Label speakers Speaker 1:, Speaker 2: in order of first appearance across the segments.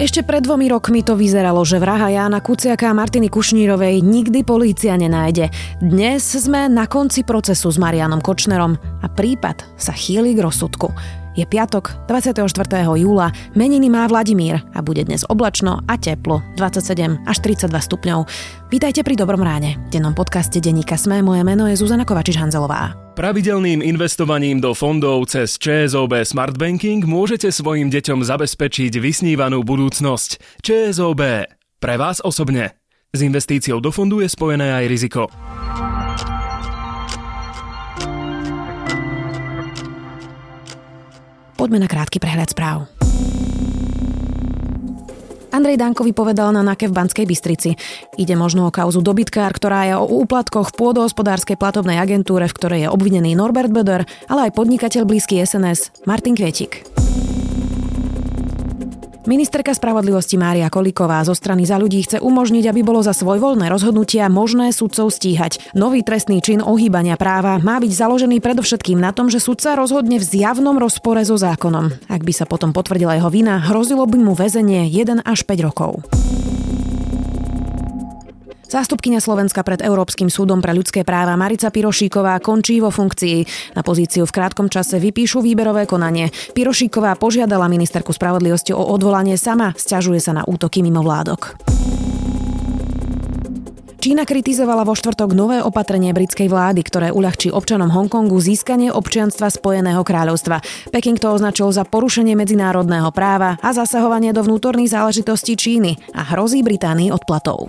Speaker 1: Ešte pred dvomi rokmi to vyzeralo, že vraha Jána Kuciaka a Martiny Kušnírovej nikdy polícia nenájde. Dnes sme na konci procesu s Marianom Kočnerom a prípad sa chýli k rozsudku. Je piatok, 24. júla, meniny má Vladimír a bude dnes oblačno a teplo, 27 až 32 stupňov. Vítajte pri Dobrom ráne. Dennom podcaste Deníka Sme moje meno je Zuzana Kovačič-Hanzelová.
Speaker 2: Pravidelným investovaním do fondov cez ČSOB Smart Banking môžete svojim deťom zabezpečiť vysnívanú budúcnosť. ČSOB. Pre vás osobne. S investíciou do fondu je spojené aj riziko.
Speaker 1: Poďme na krátky prehľad správ. Andrej Dankovi povedal na NAKE v Banskej Bystrici. Ide možno o kauzu dobytkár, ktorá je o úplatkoch v pôdohospodárskej platobnej agentúre, v ktorej je obvinený Norbert Böder, ale aj podnikateľ blízky SNS Martin Kvetik. Ministerka spravodlivosti Mária Kolíková zo strany za ľudí chce umožniť, aby bolo za svojvoľné rozhodnutia možné sudcov stíhať. Nový trestný čin ohýbania práva má byť založený predovšetkým na tom, že sudca rozhodne v zjavnom rozpore so zákonom. Ak by sa potom potvrdila jeho vina, hrozilo by mu väzenie 1 až 5 rokov. Zástupkynia Slovenska pred Európskym súdom pre ľudské práva Marica Pirošíková končí vo funkcii. Na pozíciu v krátkom čase vypíšu výberové konanie. Pirošíková požiadala ministerku spravodlivosti o odvolanie sama, sťažuje sa na útoky mimo vládok. Čína kritizovala vo štvrtok nové opatrenie britskej vlády, ktoré uľahčí občanom Hongkongu získanie občianstva Spojeného kráľovstva. Peking to označil za porušenie medzinárodného práva a zasahovanie do vnútorných záležitostí Číny a hrozí Británii odplatov.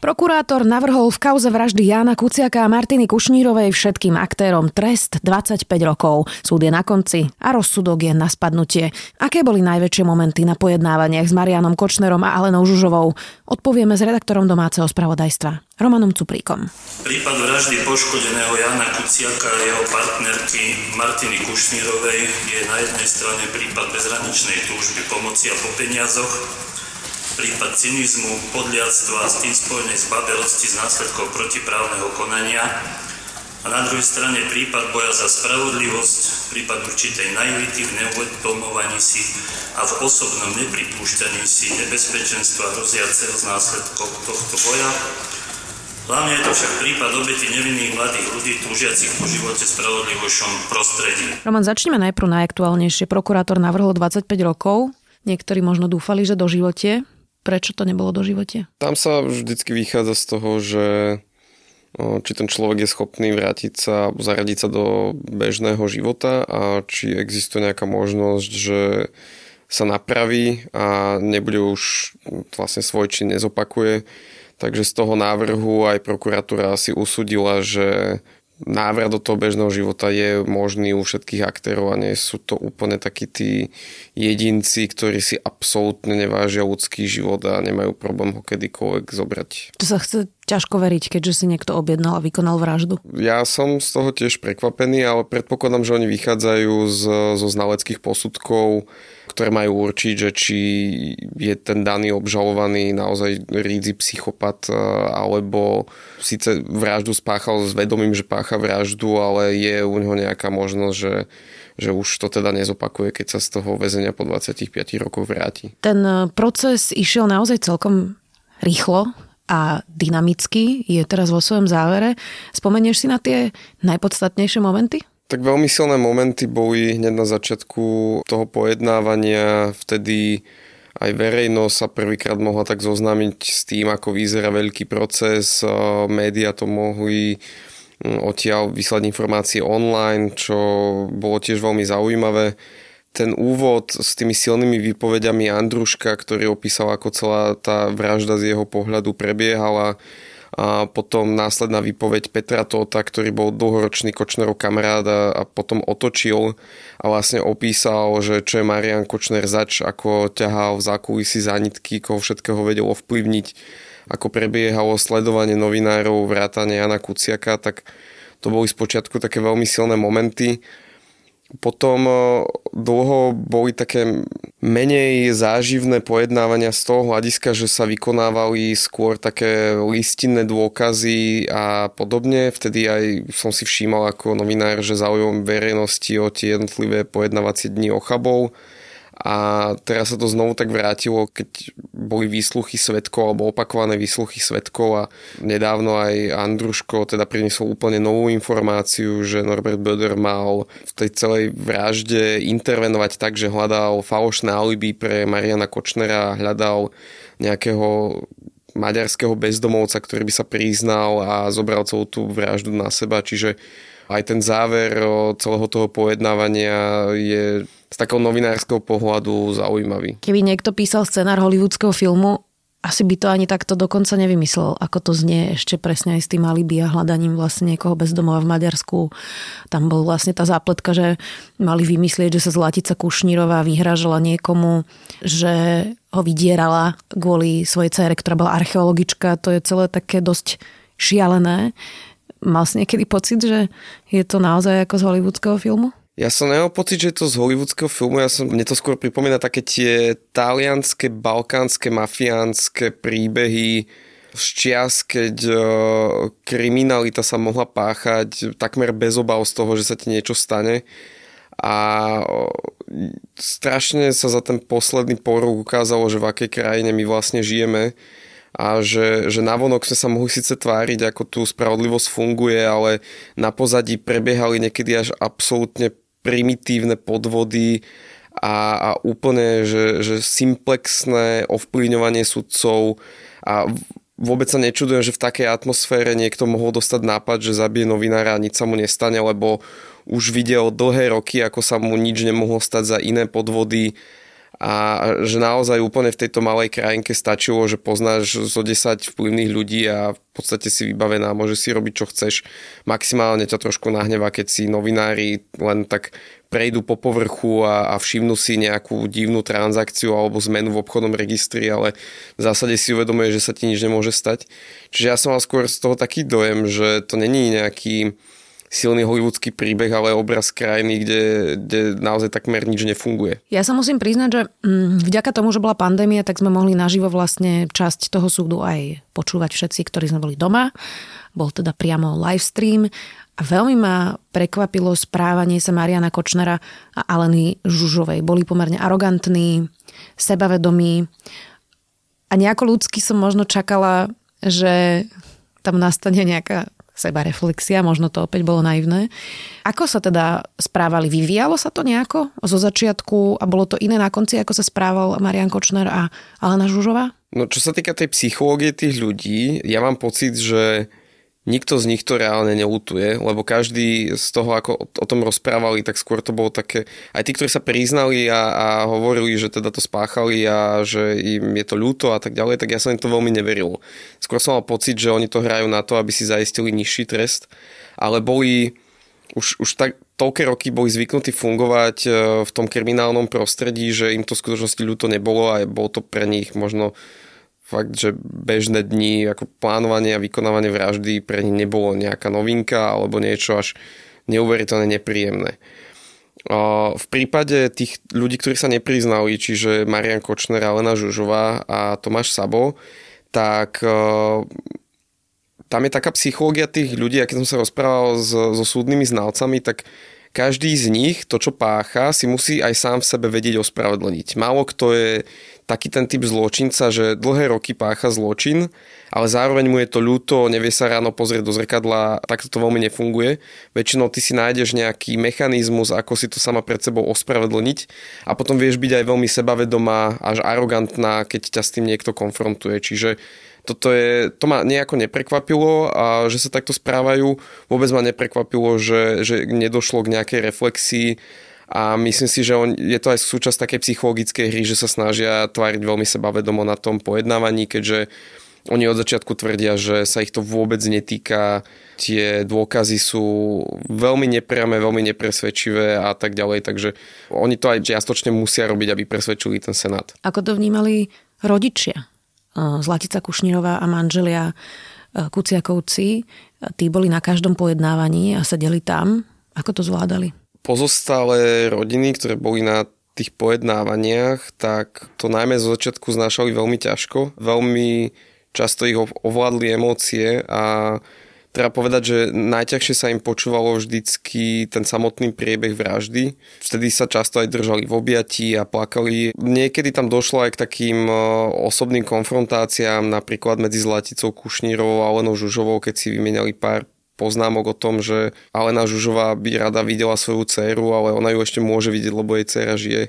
Speaker 1: Prokurátor navrhol v kauze vraždy Jána Kuciaka a Martiny Kušnírovej všetkým aktérom trest 25 rokov. Súd je na konci a rozsudok je na spadnutie. Aké boli najväčšie momenty na pojednávaniach s Marianom Kočnerom a Alenou Žužovou? Odpovieme s redaktorom domáceho spravodajstva. Romanom Cupríkom.
Speaker 3: Prípad vraždy poškodeného Jana Kuciaka a jeho partnerky Martiny Kušnírovej je na jednej strane prípad bezhraničnej túžby pomoci a po peniazoch, prípad cynizmu, podliadstva a s tým spojenej zbabelosti z následkov protiprávneho konania a na druhej strane prípad boja za spravodlivosť, prípad určitej naivity v neuvedomovaní si a v osobnom nepripúšťaní si nebezpečenstva hroziaceho z následkov tohto boja, Hlavne je to však prípad obety nevinných mladých ľudí túžiacich po živote spravodlivejšom prostredí.
Speaker 1: Roman, začneme najprv najaktuálnejšie. Prokurátor navrhol 25 rokov. Niektorí možno dúfali, že do živote. Prečo to nebolo do živote?
Speaker 4: Tam sa vždycky vychádza z toho, že či ten človek je schopný vrátiť sa zaradiť sa do bežného života a či existuje nejaká možnosť, že sa napraví a nebude už vlastne svoj čin nezopakuje Takže z toho návrhu aj prokuratúra si usudila, že návrat do toho bežného života je možný u všetkých aktérov a nie sú to úplne takí tí jedinci, ktorí si absolútne nevážia ľudský život a nemajú problém ho kedykoľvek zobrať.
Speaker 1: To sa chce ťažko veriť, keďže si niekto objednal a vykonal vraždu.
Speaker 4: Ja som z toho tiež prekvapený, ale predpokladám, že oni vychádzajú z, zo znaleckých posudkov, ktoré majú určiť, že či je ten daný obžalovaný naozaj rídzi psychopat, e, alebo síce vraždu spáchal s vedomím, že pácha vraždu, ale je u neho nejaká možnosť, že že už to teda nezopakuje, keď sa z toho väzenia po 25 rokoch vráti.
Speaker 1: Ten e, proces išiel naozaj celkom rýchlo a dynamicky, je teraz vo svojom závere. Spomenieš si na tie najpodstatnejšie momenty?
Speaker 4: Tak veľmi silné momenty boli hneď na začiatku toho pojednávania, vtedy aj verejnosť sa prvýkrát mohla tak zoznámiť s tým, ako vyzerá veľký proces. Média to mohli mm, odtiaľ vyslať informácie online, čo bolo tiež veľmi zaujímavé. Ten úvod s tými silnými výpovediami Andruška, ktorý opísal, ako celá tá vražda z jeho pohľadu prebiehala, a potom následná výpoveď Petra Tóta, ktorý bol dlhoročný Kočnerov kamarát a, a potom otočil a vlastne opísal, že čo je Marian Kočner zač, ako ťahal v zákulisí zanitky, koho všetkého vedel ovplyvniť, ako prebiehalo sledovanie novinárov, vrátane Jana Kuciaka, tak to boli spočiatku také veľmi silné momenty. Potom dlho boli také menej záživné pojednávania z toho hľadiska, že sa vykonávali skôr také listinné dôkazy a podobne. Vtedy aj som si všímal ako novinár, že záujem verejnosti o tie jednotlivé pojednávacie dni ochabov a teraz sa to znovu tak vrátilo, keď boli výsluchy svetkov alebo opakované výsluchy svetkov a nedávno aj Andruško teda priniesol úplne novú informáciu, že Norbert Böder mal v tej celej vražde intervenovať tak, že hľadal falošné alibi pre Mariana Kočnera, hľadal nejakého maďarského bezdomovca, ktorý by sa priznal a zobral celú tú vraždu na seba, čiže aj ten záver celého toho pojednávania je z takého novinárskeho pohľadu zaujímavý.
Speaker 1: Keby niekto písal scenár hollywoodského filmu, asi by to ani takto dokonca nevymyslel, ako to znie ešte presne aj s tým alibi a hľadaním vlastne niekoho bezdomova v Maďarsku. Tam bol vlastne tá zápletka, že mali vymyslieť, že sa Zlatica Kušnírová vyhražala niekomu, že ho vydierala kvôli svojej cére, ktorá bola archeologička. To je celé také dosť šialené. Mal si niekedy pocit, že je to naozaj ako z hollywoodského filmu?
Speaker 4: Ja som nemal pocit, že je to z hollywoodského filmu, ja som, mne to skôr pripomína také tie talianské, balkánske, mafiánske príbehy z čias, keď uh, kriminalita sa mohla páchať takmer bez obav z toho, že sa ti niečo stane. A uh, strašne sa za ten posledný porúk ukázalo, že v akej krajine my vlastne žijeme a že, že navonok sme sa mohli síce tváriť, ako tu spravodlivosť funguje, ale na pozadí prebiehali niekedy až absolútne primitívne podvody a, a úplne, že, že simplexné ovplyvňovanie sudcov a vôbec sa nečudujem, že v takej atmosfére niekto mohol dostať nápad, že zabije novinára a nič sa mu nestane, lebo už videl dlhé roky, ako sa mu nič nemohlo stať za iné podvody a že naozaj úplne v tejto malej krajinke stačilo, že poznáš zo 10 vplyvných ľudí a v podstate si vybavená, môže si robiť čo chceš. Maximálne ťa trošku nahneva, keď si novinári len tak prejdú po povrchu a, a všimnú si nejakú divnú transakciu alebo zmenu v obchodnom registri, ale v zásade si uvedomuje, že sa ti nič nemôže stať. Čiže ja som mal skôr z toho taký dojem, že to není nejaký silný hollywoodský príbeh, ale obraz krajiny, kde, kde naozaj takmer nič nefunguje.
Speaker 1: Ja sa musím priznať, že mm, vďaka tomu, že bola pandémia, tak sme mohli naživo vlastne časť toho súdu aj počúvať všetci, ktorí sme boli doma. Bol teda priamo live stream a veľmi ma prekvapilo správanie sa Mariana Kočnera a Aleny Žužovej. Boli pomerne arogantní, sebavedomí a nejako ľudsky som možno čakala, že tam nastane nejaká seba reflexia, možno to opäť bolo naivné. Ako sa teda správali? Vyvíjalo sa to nejako zo začiatku a bolo to iné na konci, ako sa správal Marian Kočner a Alena Žužová?
Speaker 4: No čo sa týka tej psychológie tých ľudí, ja mám pocit, že nikto z nich to reálne neutuje, lebo každý z toho, ako o tom rozprávali, tak skôr to bolo také, aj tí, ktorí sa priznali a, a hovorili, že teda to spáchali a že im je to ľúto a tak ďalej, tak ja som im to veľmi neveril. Skôr som mal pocit, že oni to hrajú na to, aby si zaistili nižší trest, ale boli už, už tak toľké roky boli zvyknutí fungovať e, v tom kriminálnom prostredí, že im to v skutočnosti ľúto nebolo a bolo to pre nich možno fakt, že bežné dni, ako plánovanie a vykonávanie vraždy pre nich nebolo nejaká novinka alebo niečo až neuveriteľne nepríjemné. V prípade tých ľudí, ktorí sa nepriznali, čiže Marian Kočner, Alena Žužová a Tomáš Sabo, tak tam je taká psychológia tých ľudí, keď som sa rozprával so, so súdnymi znalcami, tak každý z nich to, čo pácha, si musí aj sám v sebe vedieť ospravedlniť. Málo kto je taký ten typ zločinca, že dlhé roky pácha zločin, ale zároveň mu je to ľúto, nevie sa ráno pozrieť do zrkadla, takto to veľmi nefunguje. Väčšinou ty si nájdeš nejaký mechanizmus, ako si to sama pred sebou ospravedlniť a potom vieš byť aj veľmi sebavedomá až arogantná, keď ťa s tým niekto konfrontuje. Čiže toto je, to ma nejako neprekvapilo a že sa takto správajú. Vôbec ma neprekvapilo, že, že nedošlo k nejakej reflexii a myslím si, že on, je to aj súčasť takej psychologickej hry, že sa snažia tváriť veľmi sebavedomo na tom pojednávaní, keďže oni od začiatku tvrdia, že sa ich to vôbec netýka, tie dôkazy sú veľmi nepriame, veľmi nepresvedčivé a tak ďalej, takže oni to aj čiastočne musia robiť, aby presvedčili ten senát.
Speaker 1: Ako to vnímali rodičia? Zlatica Kušnírová a manželia Kuciakovci, tí boli na každom pojednávaní a sedeli tam. Ako to zvládali?
Speaker 4: Pozostalé rodiny, ktoré boli na tých pojednávaniach, tak to najmä zo začiatku znášali veľmi ťažko. Veľmi často ich ovládli emócie a Treba povedať, že najťažšie sa im počúvalo vždycky ten samotný priebeh vraždy. Vtedy sa často aj držali v objatí a plakali. Niekedy tam došlo aj k takým e, osobným konfrontáciám, napríklad medzi Zlaticou Kušnírovou a Alenou Žužovou, keď si vymenali pár poznámok o tom, že Alena Žužová by rada videla svoju dceru, ale ona ju ešte môže vidieť, lebo jej dcera žije,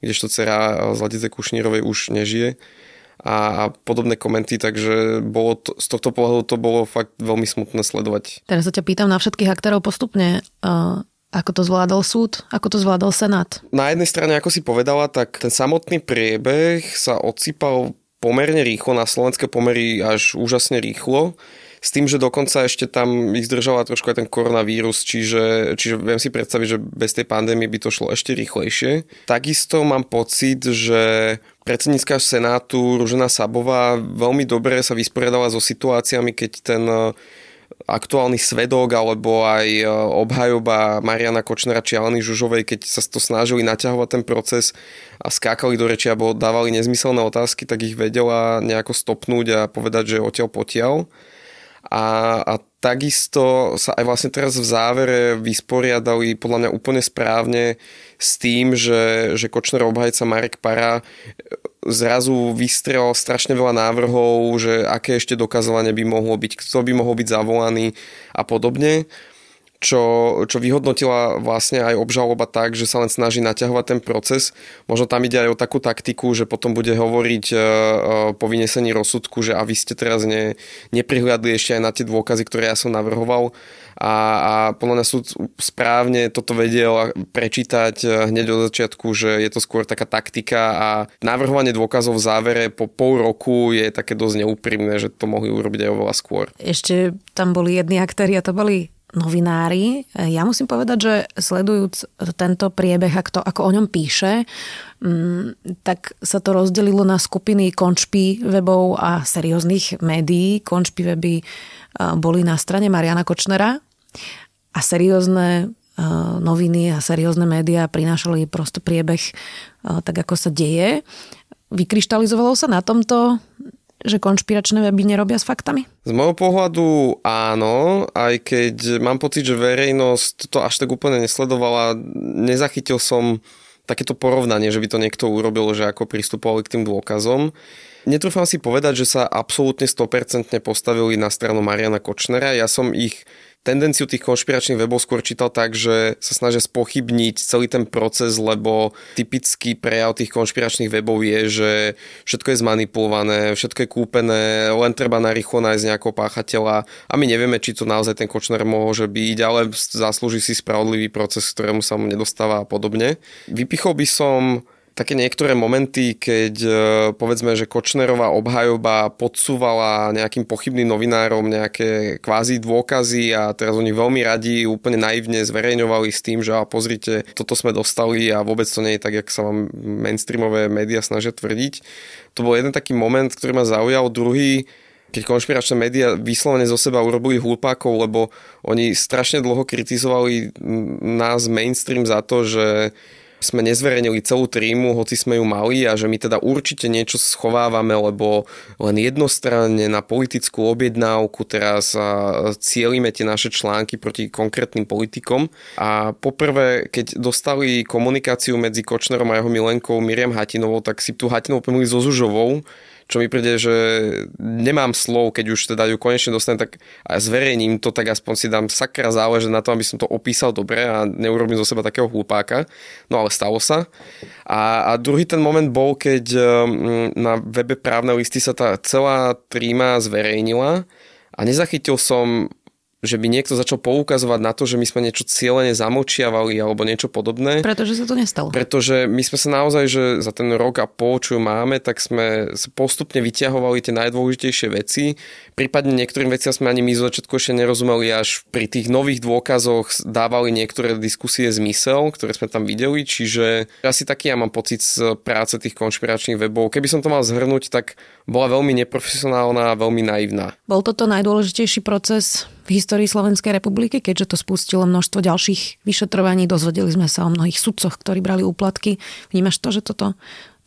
Speaker 4: kdežto dcera Zlatice Kušnírovej už nežije a, a podobné komenty, takže bolo to, z tohto pohľadu to bolo fakt veľmi smutné sledovať.
Speaker 1: Teraz sa ťa pýtam na všetkých aktérov postupne. Uh, ako to zvládol súd? Ako to zvládol Senát?
Speaker 4: Na jednej strane, ako si povedala, tak ten samotný priebeh sa odsýpal pomerne rýchlo, na slovenské pomery až úžasne rýchlo. S tým, že dokonca ešte tam ich zdržala trošku aj ten koronavírus, čiže, čiže viem si predstaviť, že bez tej pandémie by to šlo ešte rýchlejšie. Takisto mám pocit, že predsednícka Senátu Ružena Sabová veľmi dobre sa vysporiadala so situáciami, keď ten e, aktuálny svedok alebo aj e, obhajoba Mariana Kočnera či Aleny Žužovej, keď sa to snažili naťahovať ten proces a skákali do reči alebo dávali nezmyselné otázky, tak ich vedela nejako stopnúť a povedať, že odtiaľ potiaľ. A, a takisto sa aj vlastne teraz v závere vysporiadali podľa mňa úplne správne s tým, že, že Kočner obhajca Marek Para e, zrazu vystrel strašne veľa návrhov, že aké ešte dokazovanie by mohlo byť, kto by mohol byť zavolaný a podobne čo, čo vyhodnotila vlastne aj obžaloba tak, že sa len snaží naťahovať ten proces. Možno tam ide aj o takú taktiku, že potom bude hovoriť uh, po vynesení rozsudku, že a vy ste teraz ne, neprihľadli ešte aj na tie dôkazy, ktoré ja som navrhoval a, a podľa mňa súd správne toto vedel prečítať e, hneď od začiatku, že je to skôr taká taktika a navrhovanie dôkazov v závere po pol roku je také dosť neúprimné, že to mohli urobiť aj oveľa skôr.
Speaker 1: Ešte tam boli jedni aktéri a to boli novinári. Ja musím povedať, že sledujúc tento priebeh, ako, ako o ňom píše, mm, tak sa to rozdelilo na skupiny končpí webov a serióznych médií. Končpí weby boli na strane Mariana Kočnera a seriózne noviny a seriózne médiá prinášali prosto priebeh tak, ako sa deje. Vykryštalizovalo sa na tomto že konšpiračné weby nerobia s faktami?
Speaker 4: Z môjho pohľadu áno, aj keď mám pocit, že verejnosť to až tak úplne nesledovala. Nezachytil som takéto porovnanie, že by to niekto urobil, že ako pristupovali k tým dôkazom. Netrúfam si povedať, že sa absolútne 100% postavili na stranu Mariana Kočnera. Ja som ich tendenciu tých konšpiračných webov skôr čítal tak, že sa snažia spochybniť celý ten proces, lebo typický prejav tých konšpiračných webov je, že všetko je zmanipulované, všetko je kúpené, len treba narýchlo nájsť nejakého páchateľa a my nevieme, či to naozaj ten Kočner môže byť, ale zaslúži si spravodlivý proces, ktorému sa mu nedostáva a podobne. Vypichol by som také niektoré momenty, keď e, povedzme, že Kočnerová obhajoba podsúvala nejakým pochybným novinárom nejaké kvázi dôkazy a teraz oni veľmi radi úplne naivne zverejňovali s tým, že a pozrite, toto sme dostali a vôbec to nie je tak, jak sa vám mainstreamové médiá snažia tvrdiť. To bol jeden taký moment, ktorý ma zaujal. Druhý, keď konšpiračné médiá vyslovene zo seba urobili hlupákov, lebo oni strašne dlho kritizovali nás mainstream za to, že sme nezverejnili celú trímu, hoci sme ju mali a že my teda určite niečo schovávame, lebo len jednostranne na politickú objednávku teraz cielime tie naše články proti konkrétnym politikom. A poprvé, keď dostali komunikáciu medzi Kočnerom a jeho milenkou Miriam Hatinovou, tak si tú Hatinovú pomýli so Zužovou, čo mi príde, že nemám slov, keď už teda ju konečne dostanem, tak a zverejním to, tak aspoň si dám sakra záležať na to, aby som to opísal dobre a neurobím zo seba takého hlupáka. No ale stalo sa. A, a druhý ten moment bol, keď mm, na webe právne listy sa tá celá tríma zverejnila a nezachytil som že by niekto začal poukazovať na to, že my sme niečo cieľene zamočiavali alebo niečo podobné.
Speaker 1: Pretože sa to nestalo.
Speaker 4: Pretože my sme sa naozaj, že za ten rok a pol, čo máme, tak sme postupne vyťahovali tie najdôležitejšie veci. Prípadne niektorým veciam sme ani my z začiatku ešte nerozumeli, až pri tých nových dôkazoch dávali niektoré diskusie zmysel, ktoré sme tam videli, čiže asi taký ja mám pocit z práce tých konšpiračných webov. Keby som to mal zhrnúť, tak bola veľmi neprofesionálna a veľmi naivná.
Speaker 1: Bol toto najdôležitejší proces v histórii Slovenskej republiky, keďže to spustilo množstvo ďalších vyšetrovaní. Dozvedeli sme sa o mnohých sudcoch, ktorí brali úplatky. Vnímaš to, že toto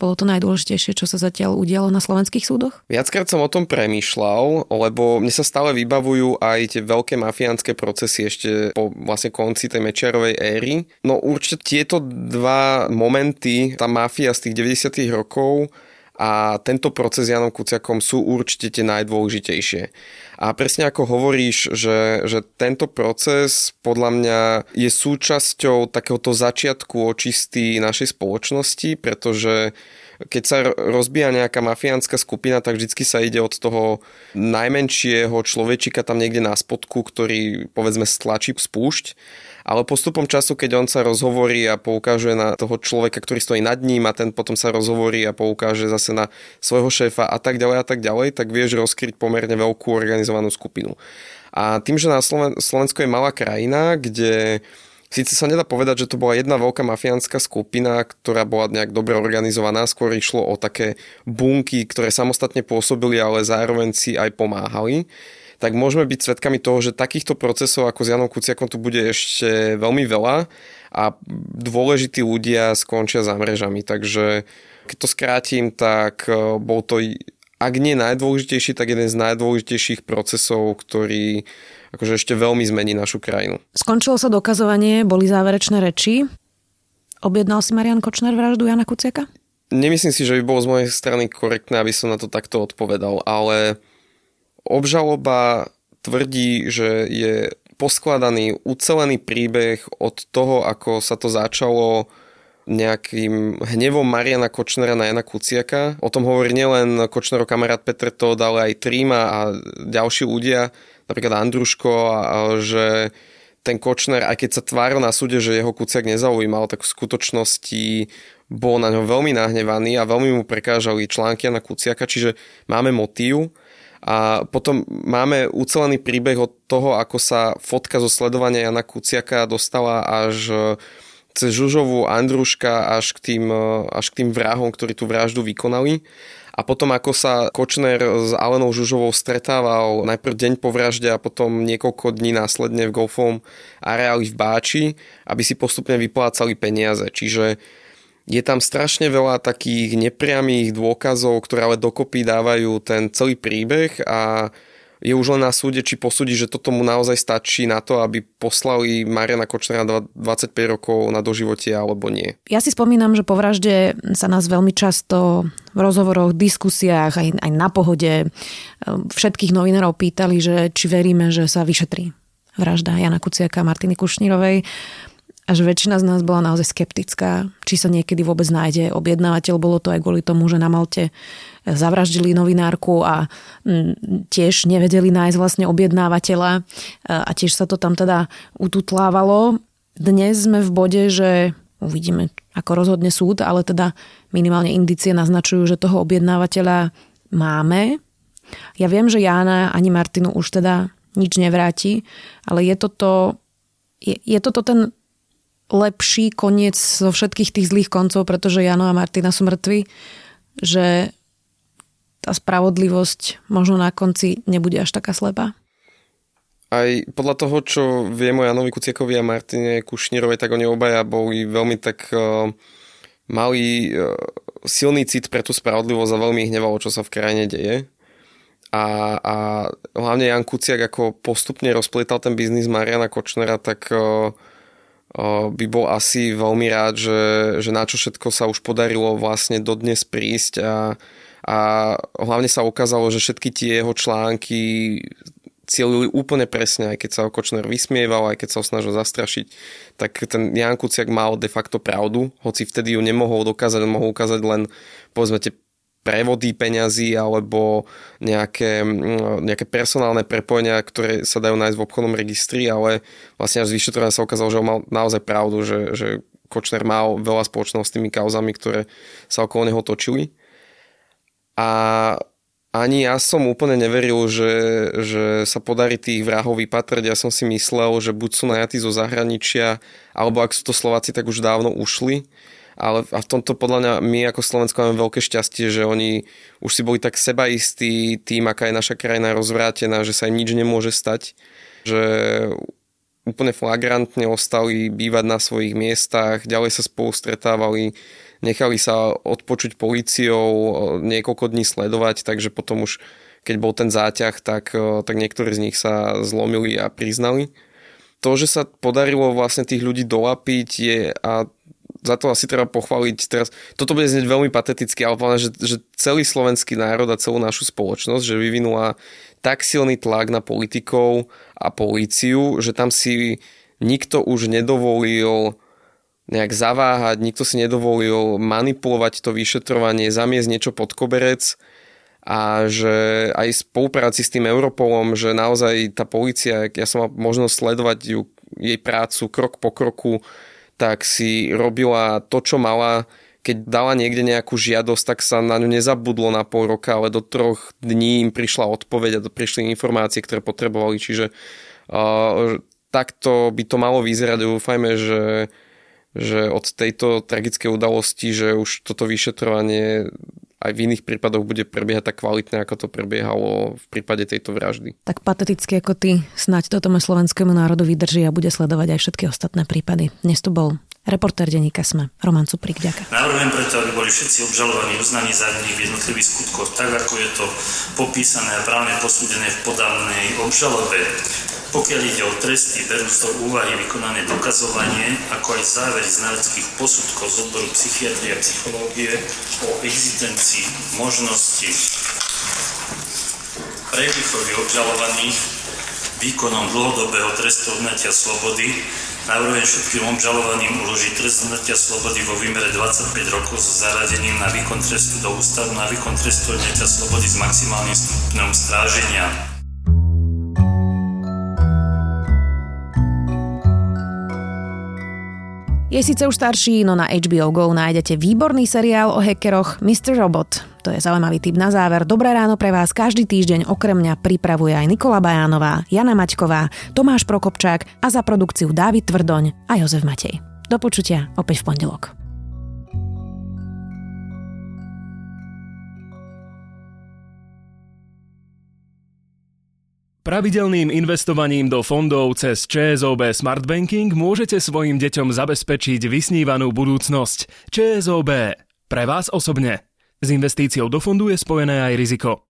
Speaker 1: bolo to najdôležitejšie, čo sa zatiaľ udialo na slovenských súdoch?
Speaker 4: Viackrát som o tom premýšľal, lebo mne sa stále vybavujú aj tie veľké mafiánske procesy ešte po vlastne konci tej Mečiarovej éry. No určite tieto dva momenty, tá mafia z tých 90 rokov a tento proces s Janom Kuciakom sú určite tie najdôležitejšie. A presne ako hovoríš, že, že tento proces podľa mňa je súčasťou takéhoto začiatku očistý našej spoločnosti, pretože keď sa rozbíja nejaká mafiánska skupina, tak vždycky sa ide od toho najmenšieho človečika tam niekde na spodku, ktorý povedzme stlačí spúšť ale postupom času, keď on sa rozhovorí a poukáže na toho človeka, ktorý stojí nad ním a ten potom sa rozhovorí a poukáže zase na svojho šéfa a tak ďalej a tak ďalej, tak vieš rozkryť pomerne veľkú organizovanú skupinu. A tým, že na Sloven- Slovensko je malá krajina, kde Síce sa nedá povedať, že to bola jedna veľká mafiánska skupina, ktorá bola nejak dobre organizovaná, skôr išlo o také bunky, ktoré samostatne pôsobili, ale zároveň si aj pomáhali tak môžeme byť svedkami toho, že takýchto procesov ako s Janom Kuciakom tu bude ešte veľmi veľa a dôležití ľudia skončia za mrežami. Takže keď to skrátim, tak e, bol to, ak nie najdôležitejší, tak jeden z najdôležitejších procesov, ktorý akože ešte veľmi zmení našu krajinu.
Speaker 1: Skončilo sa dokazovanie, boli záverečné reči. Objednal si Marian Kočner vraždu Jana Kuciaka?
Speaker 4: Nemyslím si, že by bolo z mojej strany korektné, aby som na to takto odpovedal, ale Obžaloba tvrdí, že je poskladaný ucelený príbeh od toho, ako sa to začalo nejakým hnevom Mariana Kočnera na Jana Kuciaka. O tom hovorí nielen Kočnerov kamarát Petr Todd, ale aj Tríma a ďalší ľudia, napríklad Andruško, že ten Kočner, aj keď sa tváril na súde, že jeho Kuciak nezaujímal, tak v skutočnosti bol na ňo veľmi nahnevaný a veľmi mu prekážali články na Kuciaka, čiže máme motív a potom máme ucelený príbeh od toho, ako sa fotka zo sledovania Jana Kuciaka dostala až cez Žužovú Andruška až k, tým, e, až k tým vrahom, ktorí tú vraždu vykonali. A potom ako sa Kočner s Alenou Žužovou stretával najprv deň po vražde a potom niekoľko dní následne v golfovom areáli v Báči, aby si postupne vyplácali peniaze. Čiže je tam strašne veľa takých nepriamých dôkazov, ktoré ale dokopy dávajú ten celý príbeh a je už len na súde, či posúdi, že toto mu naozaj stačí na to, aby poslali Mariana Kočnera 25 rokov na doživotie alebo nie.
Speaker 1: Ja si spomínam, že po vražde sa nás veľmi často v rozhovoroch, diskusiách, aj, aj na pohode ehm, všetkých novinárov pýtali, že či veríme, že sa vyšetrí vražda Jana Kuciaka a Martiny Kušnírovej a že väčšina z nás bola naozaj skeptická, či sa niekedy vôbec nájde objednávateľ. Bolo to aj kvôli tomu, že na Malte zavraždili novinárku a mm, tiež nevedeli nájsť vlastne objednávateľa a tiež sa to tam teda ututlávalo. Dnes sme v bode, že uvidíme, ako rozhodne súd, ale teda minimálne indície naznačujú, že toho objednávateľa máme. Ja viem, že Jána ani Martinu už teda nič nevráti, ale je toto, je, je toto ten lepší koniec zo všetkých tých zlých koncov, pretože Jano a Martina sú mŕtvi, že tá spravodlivosť možno na konci nebude až taká slepá?
Speaker 4: Aj podľa toho, čo viem o Janovi Kuciekovi a Martine Kušnírovej, tak oni obaja boli veľmi tak uh, mali uh, silný cit pre tú spravodlivosť a veľmi ich hnevalo, čo sa v krajine deje. A, a hlavne Jan Kuciak ako postupne rozplietal ten biznis Mariana Kočnera, tak uh, by bol asi veľmi rád, že, že na čo všetko sa už podarilo vlastne dodnes prísť a, a hlavne sa ukázalo, že všetky tie jeho články cielili úplne presne, aj keď sa Kočner vysmieval, aj keď sa ho snažil zastrašiť, tak ten Jan Kuciak mal de facto pravdu, hoci vtedy ju nemohol dokázať, mohol ukázať len povedzme tie prevody peňazí alebo nejaké, nejaké personálne prepojenia, ktoré sa dajú nájsť v obchodnom registri, ale vlastne až z vyšetrovania sa ukázalo, že on mal naozaj pravdu, že, že Kočner mal veľa spoločného s tými kauzami, ktoré sa okolo neho točili. A ani ja som úplne neveril, že, že sa podarí tých vrahov vypatrať. Ja som si myslel, že buď sú najatí zo zahraničia, alebo ak sú to Slováci, tak už dávno ušli ale a v tomto podľa mňa my ako Slovensko máme veľké šťastie, že oni už si boli tak sebaistí tým, aká je naša krajina rozvrátená, že sa im nič nemôže stať, že úplne flagrantne ostali bývať na svojich miestach, ďalej sa spolu stretávali, nechali sa odpočuť policiou, niekoľko dní sledovať, takže potom už keď bol ten záťah, tak, tak niektorí z nich sa zlomili a priznali. To, že sa podarilo vlastne tých ľudí dolapiť je, a za to asi treba pochváliť teraz, toto bude znieť veľmi pateticky, ale povedať, že, že celý slovenský národ a celú našu spoločnosť, že vyvinula tak silný tlak na politikov a políciu, že tam si nikto už nedovolil nejak zaváhať, nikto si nedovolil manipulovať to vyšetrovanie, zamiesť niečo pod koberec a že aj v spolupráci s tým Europolom, že naozaj tá policia, ja som mal možnosť sledovať ju, jej prácu krok po kroku, tak si robila to, čo mala. Keď dala niekde nejakú žiadosť, tak sa na ňu nezabudlo na pol roka, ale do troch dní im prišla odpoveď a prišli informácie, ktoré potrebovali. Čiže uh, takto by to malo vyzerať. Dúfajme, že že od tejto tragickej udalosti, že už toto vyšetrovanie aj v iných prípadoch bude prebiehať tak kvalitne, ako to prebiehalo v prípade tejto vraždy.
Speaker 1: Tak pateticky ako ty, snať to tomu slovenskému národu vydrží a bude sledovať aj všetky ostatné prípady. Dnes tu bol Reportér denníka Sme, Roman Cuprik, ďaká.
Speaker 3: Navrhujem preto, aby boli všetci obžalovaní uznaní za v jednotlivých skutkoch, tak ako je to popísané a právne posúdené v podanej obžalobe. Pokiaľ ide o tresty, berú z toho úvahy vykonané dokazovanie, ako aj závery znaleckých posudkov z odboru psychiatrie a psychológie o existencii možnosti pre obžalovaných výkonom dlhodobého trestu odnatia slobody Navrhujem všetkým obžalovaným uložiť trest odňatia slobody vo výmere 25 rokov so zaradením na výkon trestu do ústavu na výkon trestu odňatia slobody s maximálnym stupňom stráženia.
Speaker 1: Je síce už starší, no na HBO GO nájdete výborný seriál o hackeroch Mr. Robot. To je zaujímavý tip na záver. Dobré ráno pre vás každý týždeň okrem mňa pripravuje aj Nikola Bajánová, Jana Maťková, Tomáš Prokopčák a za produkciu Dávid Tvrdoň a Jozef Matej. Do počutia opäť v pondelok.
Speaker 2: Pravidelným investovaním do fondov cez ČSOB Smart Banking môžete svojim deťom zabezpečiť vysnívanú budúcnosť. ČSOB. Pre vás osobne. S investíciou do fondu je spojené aj riziko.